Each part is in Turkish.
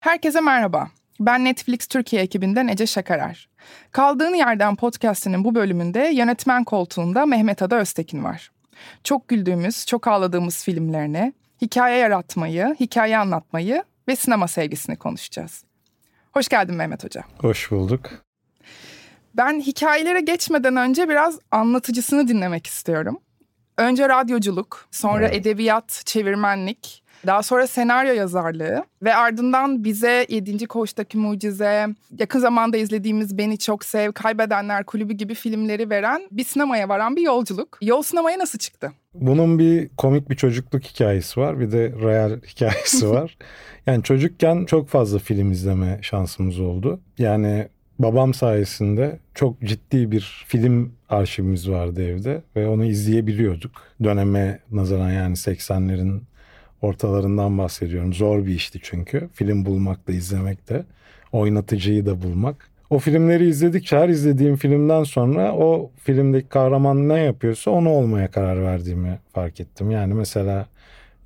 Herkese merhaba. Ben Netflix Türkiye ekibinden Ece Şakarer. Kaldığın Yerden podcastinin bu bölümünde yönetmen koltuğunda Mehmet Ada Öztekin var. Çok güldüğümüz, çok ağladığımız filmlerini, hikaye yaratmayı, hikaye anlatmayı ve sinema sevgisini konuşacağız. Hoş geldin Mehmet Hoca. Hoş bulduk. Ben hikayelere geçmeden önce biraz anlatıcısını dinlemek istiyorum. Önce radyoculuk, sonra evet. edebiyat, çevirmenlik, daha sonra senaryo yazarlığı ve ardından bize 7. Koğuş'taki Mucize, yakın zamanda izlediğimiz Beni Çok Sev, Kaybedenler Kulübü gibi filmleri veren bir sinemaya varan bir yolculuk. Yol sinemaya nasıl çıktı? Bunun bir komik bir çocukluk hikayesi var bir de real hikayesi var. yani çocukken çok fazla film izleme şansımız oldu. Yani babam sayesinde çok ciddi bir film arşivimiz vardı evde ve onu izleyebiliyorduk. Döneme nazaran yani 80'lerin ortalarından bahsediyorum. Zor bir işti çünkü. Film bulmak da izlemek de. Oynatıcıyı da bulmak. O filmleri izledikçe her izlediğim filmden sonra o filmdeki kahraman ne yapıyorsa onu olmaya karar verdiğimi fark ettim. Yani mesela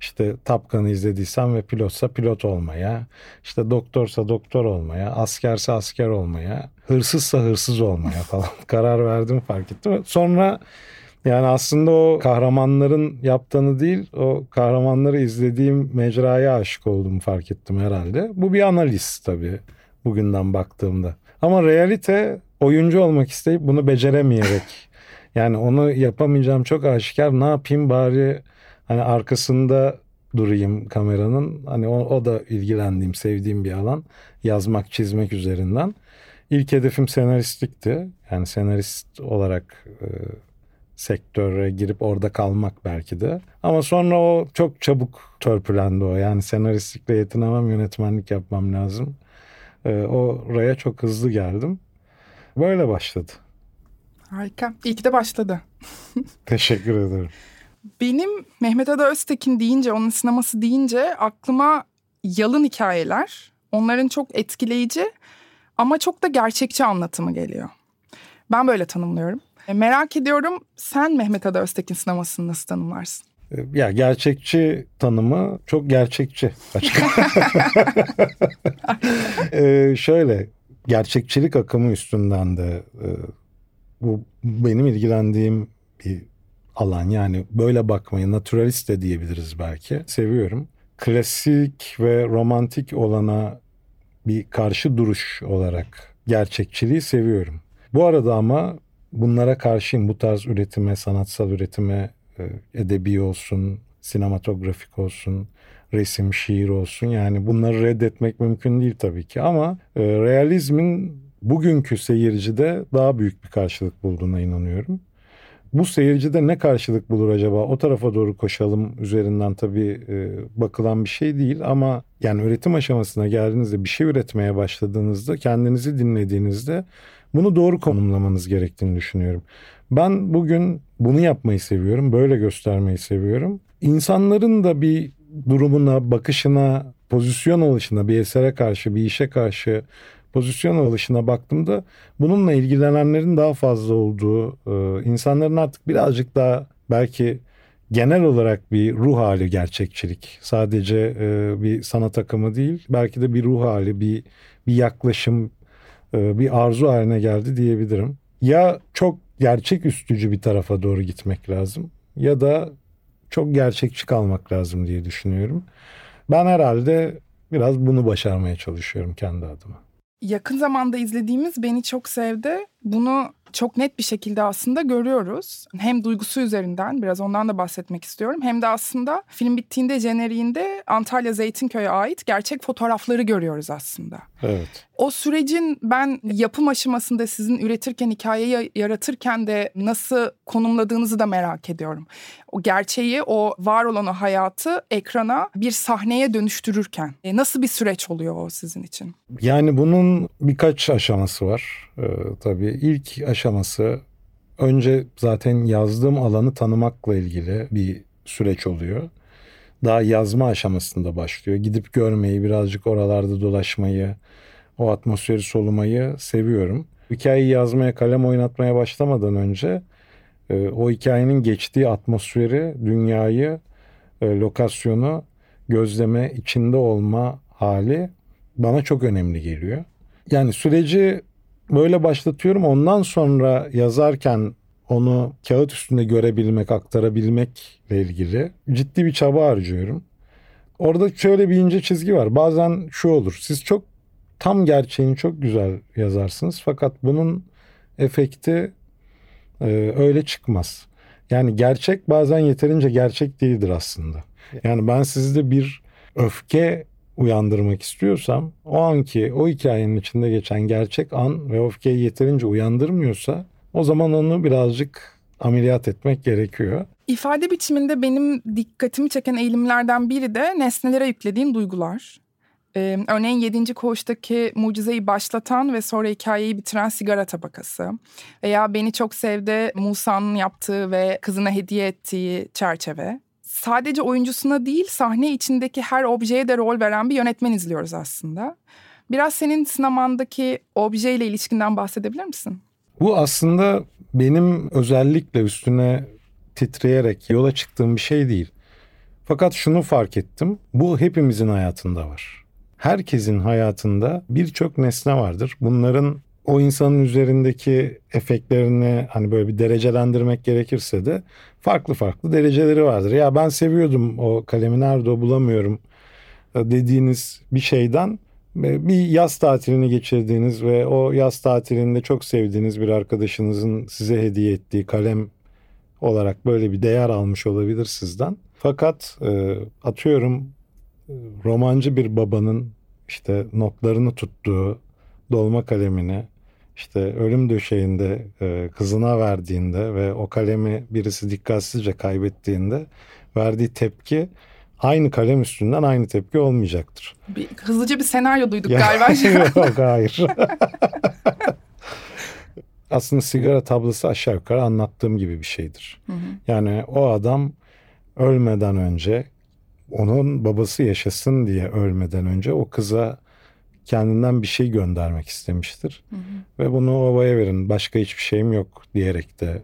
işte Tapkan'ı izlediysem ve pilotsa pilot olmaya, işte doktorsa doktor olmaya, askerse asker olmaya, hırsızsa hırsız olmaya falan karar verdim fark ettim. Sonra yani aslında o kahramanların yaptığını değil, o kahramanları izlediğim mecraya aşık olduğumu fark ettim herhalde. Bu bir analiz tabii bugünden baktığımda. Ama realite oyuncu olmak isteyip bunu beceremeyerek yani onu yapamayacağım çok aşikar. Ne yapayım bari hani arkasında durayım kameranın. Hani o, o da ilgilendiğim, sevdiğim bir alan. Yazmak, çizmek üzerinden. İlk hedefim senaristlikti. Yani senarist olarak e, sektöre girip orada kalmak belki de. Ama sonra o çok çabuk törpülendi o. Yani senaristlikle yetinemem, yönetmenlik yapmam lazım. Ee, oraya çok hızlı geldim. Böyle başladı. Harika. İyi ki de başladı. Teşekkür ederim. Benim Mehmet Ada Öztekin deyince, onun sineması deyince aklıma yalın hikayeler, onların çok etkileyici ama çok da gerçekçi anlatımı geliyor. Ben böyle tanımlıyorum. E, merak ediyorum sen Mehmet Ada Öztekin sinemasını nasıl tanımlarsın? E, ya gerçekçi tanımı çok gerçekçi ee, şöyle gerçekçilik akımı üstünden de e, bu benim ilgilendiğim bir alan yani böyle bakmayı naturalist de diyebiliriz belki seviyorum. Klasik ve romantik olana bir karşı duruş olarak gerçekçiliği seviyorum. Bu arada ama bunlara karşıyım. Bu tarz üretime, sanatsal üretime, e, edebi olsun, sinematografik olsun, resim, şiir olsun. Yani bunları reddetmek mümkün değil tabii ki ama e, realizmin bugünkü seyircide daha büyük bir karşılık bulduğuna inanıyorum. Bu seyircide ne karşılık bulur acaba? O tarafa doğru koşalım üzerinden tabii e, bakılan bir şey değil ama yani üretim aşamasına geldiğinizde bir şey üretmeye başladığınızda kendinizi dinlediğinizde bunu doğru konumlamanız gerektiğini düşünüyorum. Ben bugün bunu yapmayı seviyorum, böyle göstermeyi seviyorum. İnsanların da bir durumuna, bakışına, pozisyon alışına, bir esere karşı, bir işe karşı pozisyon alışına baktığımda bununla ilgilenenlerin daha fazla olduğu, e, insanların artık birazcık daha belki genel olarak bir ruh hali gerçekçilik. Sadece e, bir sanat akımı değil, belki de bir ruh hali, bir bir yaklaşım, bir arzu haline geldi diyebilirim. Ya çok gerçek üstücü bir tarafa doğru gitmek lazım ya da çok gerçekçi kalmak lazım diye düşünüyorum. Ben herhalde biraz bunu başarmaya çalışıyorum kendi adıma. Yakın zamanda izlediğimiz Beni Çok Sevdi bunu çok net bir şekilde aslında görüyoruz. Hem duygusu üzerinden biraz ondan da bahsetmek istiyorum. Hem de aslında film bittiğinde jeneriğinde Antalya Zeytinköy'e ait gerçek fotoğrafları görüyoruz aslında. Evet. O sürecin ben yapım aşamasında sizin üretirken, hikayeyi yaratırken de nasıl konumladığınızı da merak ediyorum. O gerçeği, o var olan o hayatı ekrana bir sahneye dönüştürürken e, nasıl bir süreç oluyor o sizin için? Yani bunun birkaç aşaması var. Ee, tabii ilk aşaması önce zaten yazdığım alanı tanımakla ilgili bir süreç oluyor. Daha yazma aşamasında başlıyor. Gidip görmeyi, birazcık oralarda dolaşmayı, o atmosferi solumayı seviyorum. Hikayeyi yazmaya, kalem oynatmaya başlamadan önce e, o hikayenin geçtiği atmosferi, dünyayı, e, lokasyonu gözleme, içinde olma hali bana çok önemli geliyor. Yani süreci böyle başlatıyorum. Ondan sonra yazarken onu kağıt üstünde görebilmek, aktarabilmekle ilgili ciddi bir çaba harcıyorum. Orada şöyle bir ince çizgi var. Bazen şu olur. Siz çok tam gerçeğini çok güzel yazarsınız fakat bunun efekti e, öyle çıkmaz. Yani gerçek bazen yeterince gerçek değildir aslında. Yani ben sizde bir öfke uyandırmak istiyorsam o anki o hikayenin içinde geçen gerçek an ve öfkeyi yeterince uyandırmıyorsa o zaman onu birazcık ameliyat etmek gerekiyor. İfade biçiminde benim dikkatimi çeken eğilimlerden biri de nesnelere yüklediğin duygular. Ee, örneğin 7. koğuştaki mucizeyi başlatan ve sonra hikayeyi bitiren sigara tabakası. Veya Beni Çok Sevde Musa'nın yaptığı ve kızına hediye ettiği çerçeve. Sadece oyuncusuna değil sahne içindeki her objeye de rol veren bir yönetmen izliyoruz aslında. Biraz senin sinemandaki objeyle ilişkinden bahsedebilir misin? Bu aslında benim özellikle üstüne titreyerek yola çıktığım bir şey değil. Fakat şunu fark ettim. Bu hepimizin hayatında var. Herkesin hayatında birçok nesne vardır. Bunların o insanın üzerindeki efektlerini hani böyle bir derecelendirmek gerekirse de farklı farklı dereceleri vardır. Ya ben seviyordum o kalemi nerede bulamıyorum dediğiniz bir şeyden bir yaz tatilini geçirdiğiniz ve o yaz tatilinde çok sevdiğiniz bir arkadaşınızın size hediye ettiği kalem olarak böyle bir değer almış olabilir sizden. Fakat e, atıyorum romancı bir babanın işte notlarını tuttuğu dolma kalemini işte ölüm döşeğinde e, kızına verdiğinde ve o kalemi birisi dikkatsizce kaybettiğinde verdiği tepki aynı kalem üstünden aynı tepki olmayacaktır. Bir, hızlıca bir senaryo duyduk ya, galiba. Yok hayır. Aslında sigara tablası aşağı yukarı anlattığım gibi bir şeydir. Hı hı. Yani o adam ölmeden önce onun babası yaşasın diye ölmeden önce o kıza kendinden bir şey göndermek istemiştir. Hı hı. Ve bunu babaya verin başka hiçbir şeyim yok diyerek de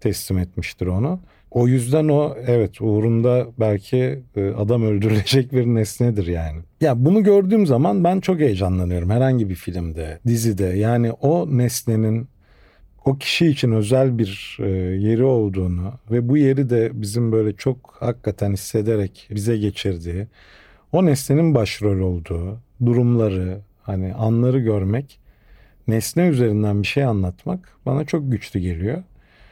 teslim etmiştir onu. O yüzden o evet uğrunda belki e, adam öldürülecek bir nesnedir yani. Ya bunu gördüğüm zaman ben çok heyecanlanıyorum herhangi bir filmde, dizide. Yani o nesnenin o kişi için özel bir e, yeri olduğunu ve bu yeri de bizim böyle çok hakikaten hissederek bize geçirdiği, o nesnenin başrol olduğu durumları, hani anları görmek, nesne üzerinden bir şey anlatmak bana çok güçlü geliyor.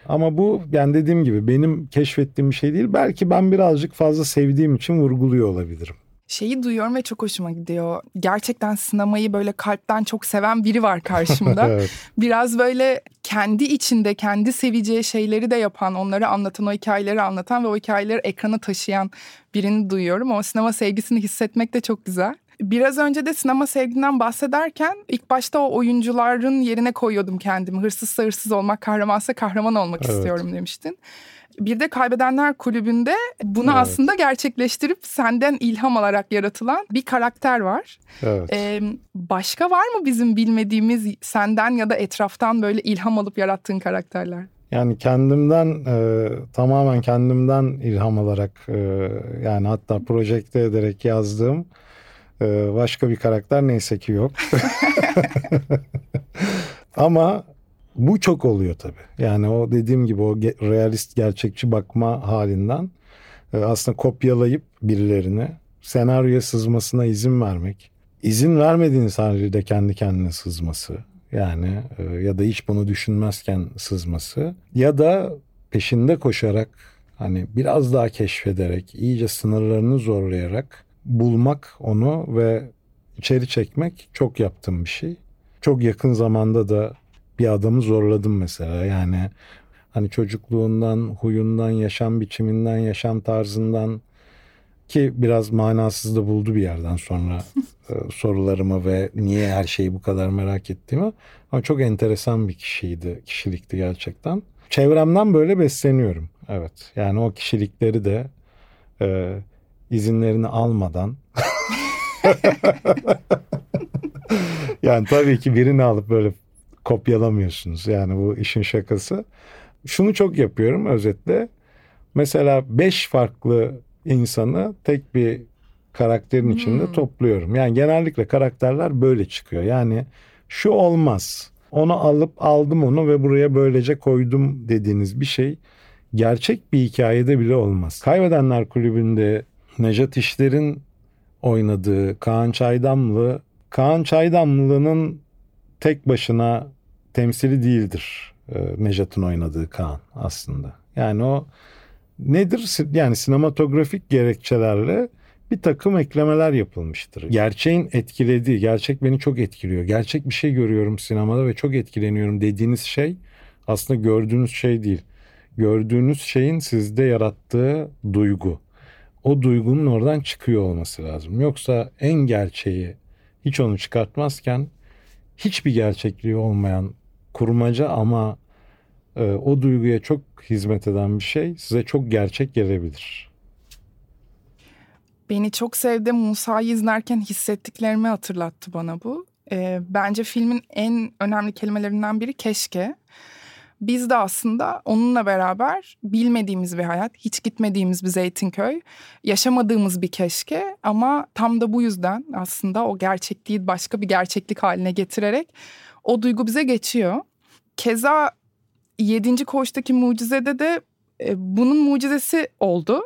Ama bu yani dediğim gibi benim keşfettiğim bir şey değil. Belki ben birazcık fazla sevdiğim için vurguluyor olabilirim. Şeyi duyuyorum ve çok hoşuma gidiyor. Gerçekten sinemayı böyle kalpten çok seven biri var karşımda. evet. Biraz böyle kendi içinde kendi seveceği şeyleri de yapan, onları anlatan, o hikayeleri anlatan ve o hikayeleri ekrana taşıyan birini duyuyorum. O sinema sevgisini hissetmek de çok güzel. Biraz önce de sinema sevginden bahsederken ilk başta o oyuncuların yerine koyuyordum kendimi. Hırsızsa hırsız olmak, kahramansa kahraman olmak evet. istiyorum demiştin. Bir de Kaybedenler Kulübü'nde bunu evet. aslında gerçekleştirip senden ilham alarak yaratılan bir karakter var. Evet. Ee, başka var mı bizim bilmediğimiz senden ya da etraftan böyle ilham alıp yarattığın karakterler? Yani kendimden e, tamamen kendimden ilham alarak e, yani hatta projekte ederek yazdığım e, başka bir karakter neyse ki yok. Ama bu çok oluyor tabii. Yani o dediğim gibi o realist gerçekçi bakma halinden e, aslında kopyalayıp birilerini senaryoya sızmasına izin vermek. İzin vermediğin senaryoda kendi kendine sızması. Yani e, ya da hiç bunu düşünmezken sızması. Ya da peşinde koşarak hani biraz daha keşfederek, iyice sınırlarını zorlayarak bulmak onu ve içeri çekmek çok yaptığım bir şey. Çok yakın zamanda da bir adamı zorladım mesela. Yani hani çocukluğundan, huyundan, yaşam biçiminden, yaşam tarzından ki biraz manasız da buldu bir yerden sonra e, sorularımı ve niye her şeyi bu kadar merak ettiğimi. Ama çok enteresan bir kişiydi, kişilikti gerçekten. Çevremden böyle besleniyorum. Evet. Yani o kişilikleri de e, izinlerini almadan yani tabii ki birini alıp böyle kopyalamıyorsunuz. Yani bu işin şakası. Şunu çok yapıyorum özetle. Mesela beş farklı insanı tek bir karakterin hmm. içinde topluyorum. Yani genellikle karakterler böyle çıkıyor. Yani şu olmaz. Onu alıp aldım onu ve buraya böylece koydum dediğiniz bir şey gerçek bir hikayede bile olmaz. Kaybedenler Kulübü'nde Nejat İşler'in oynadığı Kaan Çaydamlı, Kaan Çaydamlı'nın tek başına temsili değildir e, Nejat'ın oynadığı Kaan aslında. Yani o nedir? Yani sinematografik gerekçelerle bir takım eklemeler yapılmıştır. Gerçeğin etkilediği, gerçek beni çok etkiliyor. Gerçek bir şey görüyorum sinemada ve çok etkileniyorum dediğiniz şey aslında gördüğünüz şey değil. Gördüğünüz şeyin sizde yarattığı duygu. O duygunun oradan çıkıyor olması lazım. Yoksa en gerçeği hiç onu çıkartmazken hiçbir gerçekliği olmayan kurmaca ama e, o duyguya çok hizmet eden bir şey size çok gerçek gelebilir. Beni çok sevdi. Musa'yı izlerken hissettiklerimi hatırlattı bana bu. E, bence filmin en önemli kelimelerinden biri keşke. Biz de aslında onunla beraber bilmediğimiz bir hayat, hiç gitmediğimiz bir Zeytinköy, yaşamadığımız bir keşke ama tam da bu yüzden aslında o gerçekliği başka bir gerçeklik haline getirerek o duygu bize geçiyor. Keza 7. Koğuş'taki mucizede de e, bunun mucizesi oldu.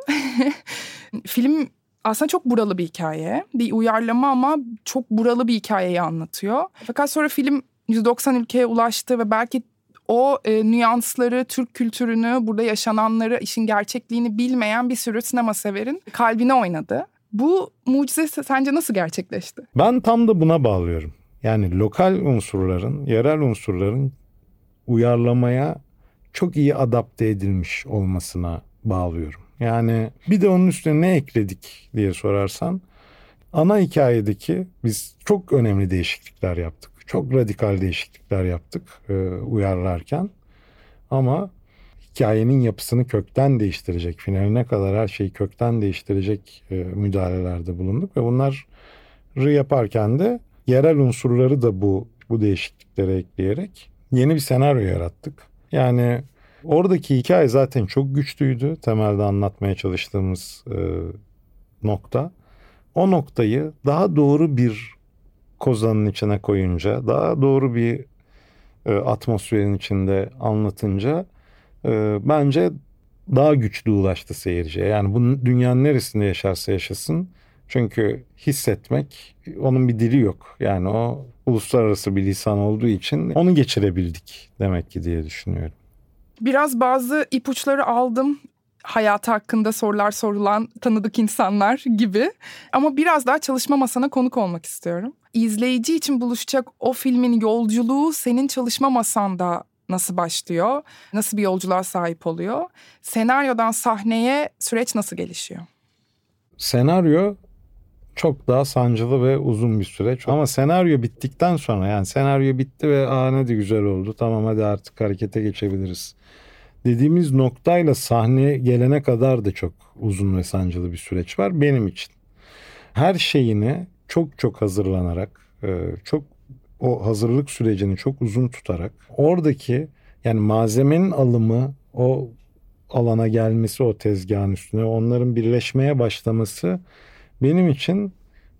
Film aslında çok buralı bir hikaye. Bir uyarlama ama çok buralı bir hikayeyi anlatıyor. Fakat sonra film 190 ülkeye ulaştı ve belki o e, nüansları, Türk kültürünü, burada yaşananları, işin gerçekliğini bilmeyen bir sürü sinema severin kalbine oynadı. Bu mucize sence nasıl gerçekleşti? Ben tam da buna bağlıyorum. Yani lokal unsurların, yerel unsurların uyarlamaya çok iyi adapte edilmiş olmasına bağlıyorum. Yani bir de onun üstüne ne ekledik diye sorarsan ana hikayedeki biz çok önemli değişiklikler yaptık. Çok radikal değişiklikler yaptık e, uyarlarken. Ama hikayenin yapısını kökten değiştirecek, finaline kadar her şeyi kökten değiştirecek e, müdahalelerde bulunduk ve bunları yaparken de yerel unsurları da bu bu değişikliklere ekleyerek yeni bir senaryo yarattık. Yani oradaki hikaye zaten çok güçlüydü. Temelde anlatmaya çalıştığımız e, nokta. O noktayı daha doğru bir kozanın içine koyunca, daha doğru bir e, atmosferin içinde anlatınca e, bence daha güçlü ulaştı seyirciye. Yani bu dünyanın neresinde yaşarsa yaşasın. Çünkü hissetmek onun bir dili yok. Yani o uluslararası bir lisan olduğu için onu geçirebildik demek ki diye düşünüyorum. Biraz bazı ipuçları aldım hayatı hakkında sorular sorulan tanıdık insanlar gibi. Ama biraz daha çalışma masana konuk olmak istiyorum. İzleyici için buluşacak o filmin yolculuğu senin çalışma masanda nasıl başlıyor? Nasıl bir yolculuğa sahip oluyor? Senaryodan sahneye süreç nasıl gelişiyor? Senaryo çok daha sancılı ve uzun bir süreç. Ama senaryo bittikten sonra yani senaryo bitti ve aa ne de güzel oldu. Tamam hadi artık harekete geçebiliriz dediğimiz noktayla sahneye gelene kadar da çok uzun ve sancılı bir süreç var benim için. Her şeyini çok çok hazırlanarak, e, çok o hazırlık sürecini çok uzun tutarak oradaki yani malzemenin alımı, o alana gelmesi o tezgahın üstüne, onların birleşmeye başlaması benim için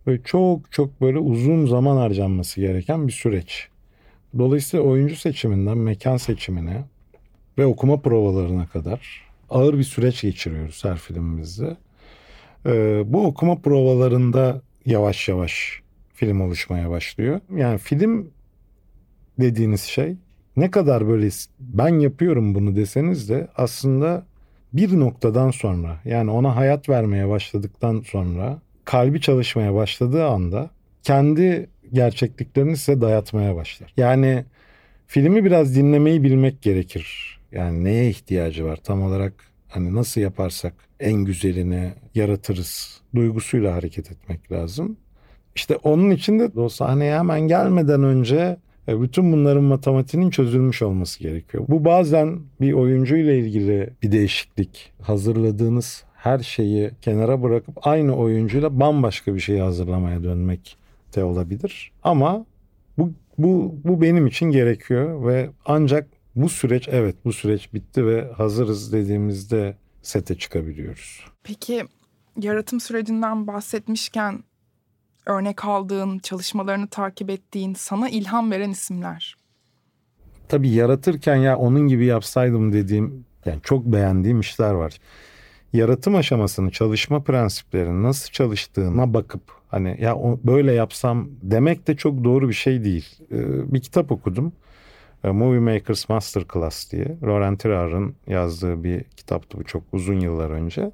böyle çok çok böyle uzun zaman harcanması gereken bir süreç. Dolayısıyla oyuncu seçiminden mekan seçimine, ve okuma provalarına kadar ağır bir süreç geçiriyoruz her filmimizde. Ee, bu okuma provalarında yavaş yavaş film oluşmaya başlıyor. Yani film dediğiniz şey ne kadar böyle ben yapıyorum bunu deseniz de aslında bir noktadan sonra yani ona hayat vermeye başladıktan sonra kalbi çalışmaya başladığı anda kendi gerçekliklerini size dayatmaya başlar. Yani filmi biraz dinlemeyi bilmek gerekir. Yani neye ihtiyacı var tam olarak hani nasıl yaparsak en güzelini yaratırız duygusuyla hareket etmek lazım. İşte onun için de o sahneye hemen gelmeden önce e, bütün bunların matematiğinin çözülmüş olması gerekiyor. Bu bazen bir oyuncuyla ilgili bir değişiklik. Hazırladığınız her şeyi kenara bırakıp aynı oyuncuyla bambaşka bir şeyi hazırlamaya dönmek de olabilir. Ama bu bu bu benim için gerekiyor ve ancak bu süreç evet bu süreç bitti ve hazırız dediğimizde sete çıkabiliyoruz. Peki yaratım sürecinden bahsetmişken örnek aldığın, çalışmalarını takip ettiğin, sana ilham veren isimler. Tabii yaratırken ya onun gibi yapsaydım dediğim, yani çok beğendiğim işler var. Yaratım aşamasını, çalışma prensiplerini nasıl çalıştığına bakıp hani ya böyle yapsam demek de çok doğru bir şey değil. Ee, bir kitap okudum. Movie Makers Masterclass diye. Laurent Tirard'ın yazdığı bir kitaptı bu çok uzun yıllar önce.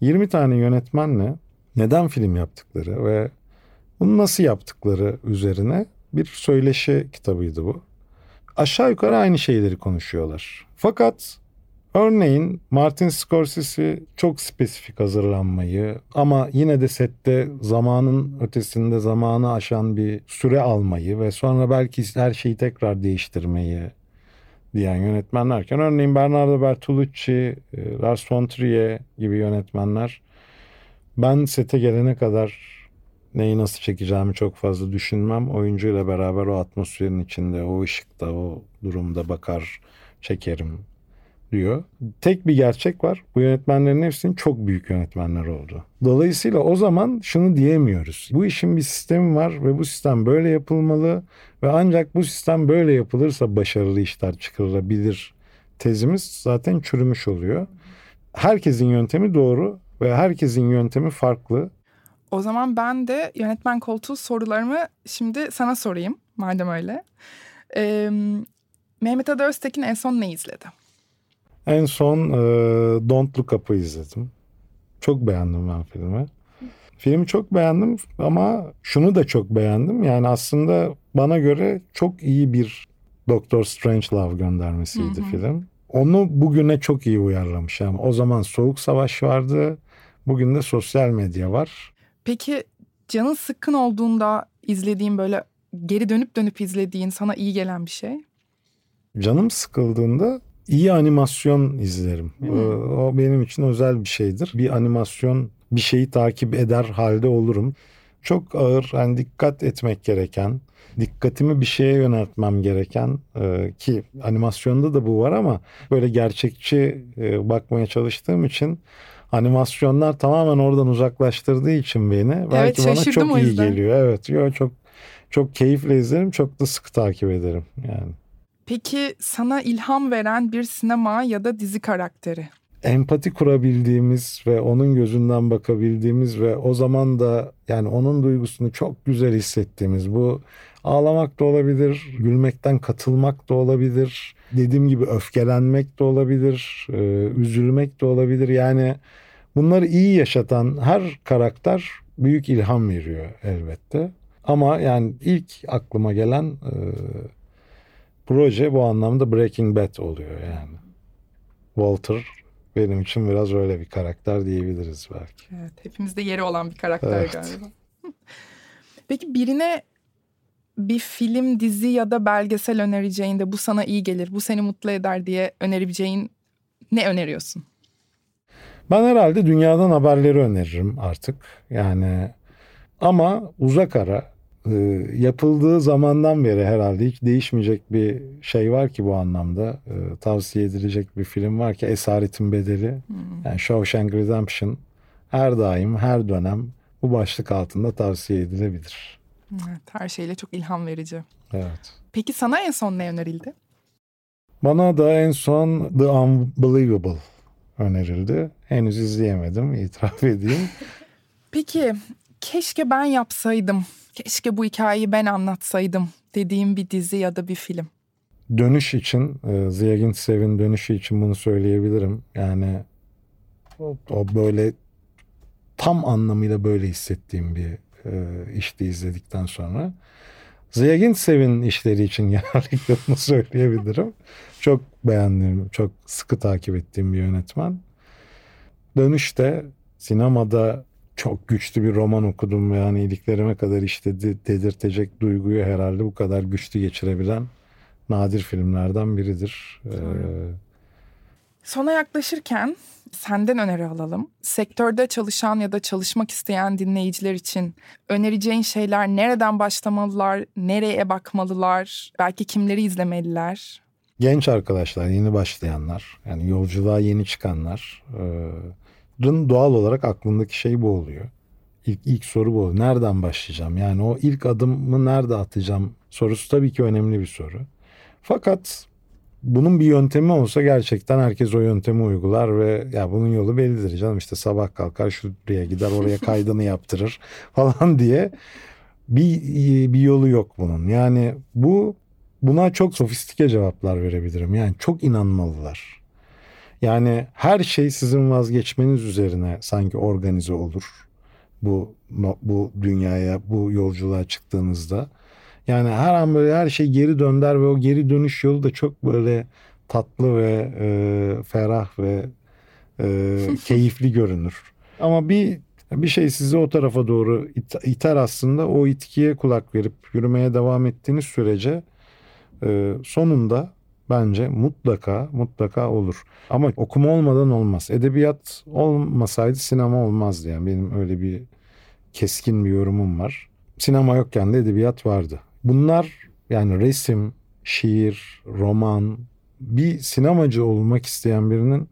20 tane yönetmenle neden film yaptıkları ve bunu nasıl yaptıkları üzerine bir söyleşi kitabıydı bu. Aşağı yukarı aynı şeyleri konuşuyorlar. Fakat örneğin Martin Scorsese çok spesifik hazırlanmayı ama yine de sette zamanın ötesinde zamanı aşan bir süre almayı ve sonra belki her şeyi tekrar değiştirmeyi diyen yönetmenlerken örneğin Bernardo Bertolucci, e, Lars von Trier gibi yönetmenler ben sete gelene kadar neyi nasıl çekeceğimi çok fazla düşünmem. Oyuncuyla beraber o atmosferin içinde, o ışıkta, o durumda bakar, çekerim diyor. Tek bir gerçek var. Bu yönetmenlerin hepsinin çok büyük yönetmenler oldu. Dolayısıyla o zaman şunu diyemiyoruz. Bu işin bir sistemi var ve bu sistem böyle yapılmalı ve ancak bu sistem böyle yapılırsa başarılı işler çıkarılabilir tezimiz zaten çürümüş oluyor. Herkesin yöntemi doğru ve herkesin yöntemi farklı. O zaman ben de yönetmen koltuğu sorularımı şimdi sana sorayım madem öyle. Ee, Mehmet Ada Öztekin en son ne izledi? En son e, Don't Look Up'ı izledim. Çok beğendim ben filmi. Filmi çok beğendim ama şunu da çok beğendim. Yani aslında bana göre çok iyi bir Doctor Strangelove göndermesiydi hı hı. film. Onu bugüne çok iyi uyarlamış. Yani o zaman Soğuk Savaş vardı. Bugün de sosyal medya var. Peki canın sıkkın olduğunda izlediğin böyle geri dönüp dönüp izlediğin sana iyi gelen bir şey? Canım sıkıldığında iyi animasyon izlerim. Hmm. O benim için özel bir şeydir. Bir animasyon bir şeyi takip eder halde olurum. Çok ağır, yani dikkat etmek gereken, dikkatimi bir şeye yöneltmem gereken e, ki animasyonda da bu var ama böyle gerçekçi e, bakmaya çalıştığım için animasyonlar tamamen oradan uzaklaştırdığı için beni evet, belki bana çok iyi geliyor. Evet, yo, çok çok keyifle izlerim, çok da sık takip ederim yani. Peki sana ilham veren bir sinema ya da dizi karakteri? Empati kurabildiğimiz ve onun gözünden bakabildiğimiz ve o zaman da yani onun duygusunu çok güzel hissettiğimiz bu ağlamak da olabilir, gülmekten katılmak da olabilir, dediğim gibi öfkelenmek de olabilir, e, üzülmek de olabilir. Yani bunları iyi yaşatan her karakter büyük ilham veriyor elbette. Ama yani ilk aklıma gelen e, proje bu anlamda Breaking Bad oluyor yani. Walter benim için biraz öyle bir karakter diyebiliriz belki. Evet, hepimizde yeri olan bir karakter evet. galiba. Peki birine bir film, dizi ya da belgesel önereceğinde bu sana iyi gelir, bu seni mutlu eder diye önerebileceğin ne öneriyorsun? Ben herhalde dünyadan haberleri öneririm artık. Yani ama uzak ara yapıldığı zamandan beri herhalde hiç değişmeyecek bir şey var ki bu anlamda. E, tavsiye edilecek bir film var ki Esaretin Bedeli. Hmm. Yani Shawshank Redemption her daim her dönem bu başlık altında tavsiye edilebilir. Evet, her şeyle çok ilham verici. Evet. Peki sana en son ne önerildi? Bana da en son The Unbelievable önerildi. Henüz izleyemedim itiraf edeyim. Peki keşke ben yapsaydım, keşke bu hikayeyi ben anlatsaydım dediğim bir dizi ya da bir film. Dönüş için, e, Ziya Gintsev'in dönüşü için bunu söyleyebilirim. Yani o, böyle tam anlamıyla böyle hissettiğim bir e, işti izledikten sonra. Ziya Gintsev'in işleri için genellikle bunu söyleyebilirim. Çok beğendiğim, çok sıkı takip ettiğim bir yönetmen. Dönüşte sinemada çok güçlü bir roman okudum yani iliklerime kadar işte dedirtecek duyguyu herhalde bu kadar güçlü geçirebilen nadir filmlerden biridir. Ee, Sona yaklaşırken senden öneri alalım. Sektörde çalışan ya da çalışmak isteyen dinleyiciler için önereceğin şeyler nereden başlamalılar, nereye bakmalılar, belki kimleri izlemeliler? Genç arkadaşlar, yeni başlayanlar, yani yolculuğa yeni çıkanlar, insanların doğal olarak aklındaki şey bu oluyor. İlk, ilk soru bu. Nereden başlayacağım? Yani o ilk adımı nerede atacağım sorusu tabii ki önemli bir soru. Fakat bunun bir yöntemi olsa gerçekten herkes o yöntemi uygular ve ya bunun yolu bellidir canım işte sabah kalkar şuraya gider oraya kaydını yaptırır falan diye bir bir yolu yok bunun. Yani bu buna çok sofistike cevaplar verebilirim. Yani çok inanmalılar. Yani her şey sizin vazgeçmeniz üzerine sanki organize olur. Bu bu dünyaya, bu yolculuğa çıktığınızda. Yani her an böyle her şey geri dönder ve o geri dönüş yolu da çok böyle tatlı ve e, ferah ve e, keyifli görünür. Ama bir bir şey sizi o tarafa doğru it, iter aslında o itkiye kulak verip yürümeye devam ettiğiniz sürece e, sonunda bence mutlaka mutlaka olur. Ama okuma olmadan olmaz. Edebiyat olmasaydı sinema olmazdı yani benim öyle bir keskin bir yorumum var. Sinema yokken de edebiyat vardı. Bunlar yani resim, şiir, roman bir sinemacı olmak isteyen birinin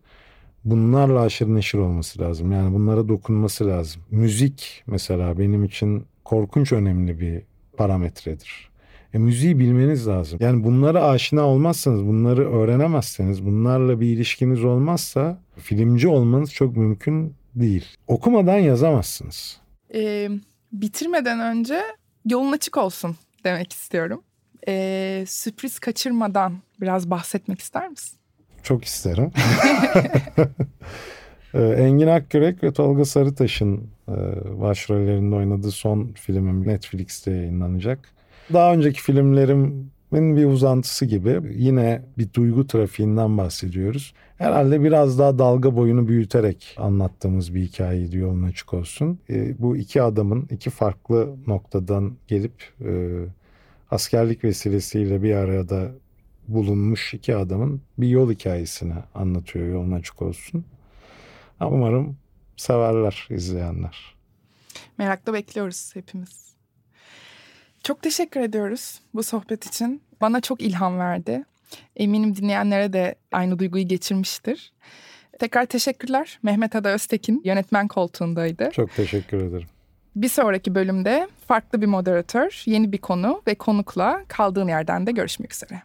bunlarla aşırı neşir olması lazım. Yani bunlara dokunması lazım. Müzik mesela benim için korkunç önemli bir parametredir. E, müziği bilmeniz lazım. Yani bunlara aşina olmazsanız, bunları öğrenemezseniz, bunlarla bir ilişkiniz olmazsa filmci olmanız çok mümkün değil. Okumadan yazamazsınız. Ee, bitirmeden önce yolun açık olsun demek istiyorum. Ee, sürpriz kaçırmadan biraz bahsetmek ister misin? Çok isterim. Ee, Engin Akkürek ve Tolga Sarıtaş'ın e, başrollerinde oynadığı son filmim Netflix'te yayınlanacak. Daha önceki filmlerimin bir uzantısı gibi yine bir duygu trafiğinden bahsediyoruz. Herhalde biraz daha dalga boyunu büyüterek anlattığımız bir hikayeydi yolun açık olsun. E, bu iki adamın iki farklı noktadan gelip e, askerlik vesilesiyle bir arada bulunmuş iki adamın bir yol hikayesini anlatıyor yolun açık olsun. Umarım severler izleyenler. Merakla bekliyoruz hepimiz. Çok teşekkür ediyoruz bu sohbet için. Bana çok ilham verdi. Eminim dinleyenlere de aynı duyguyu geçirmiştir. Tekrar teşekkürler. Mehmet Ada Öztekin yönetmen koltuğundaydı. Çok teşekkür ederim. Bir sonraki bölümde farklı bir moderatör, yeni bir konu ve konukla kaldığın yerden de görüşmek üzere.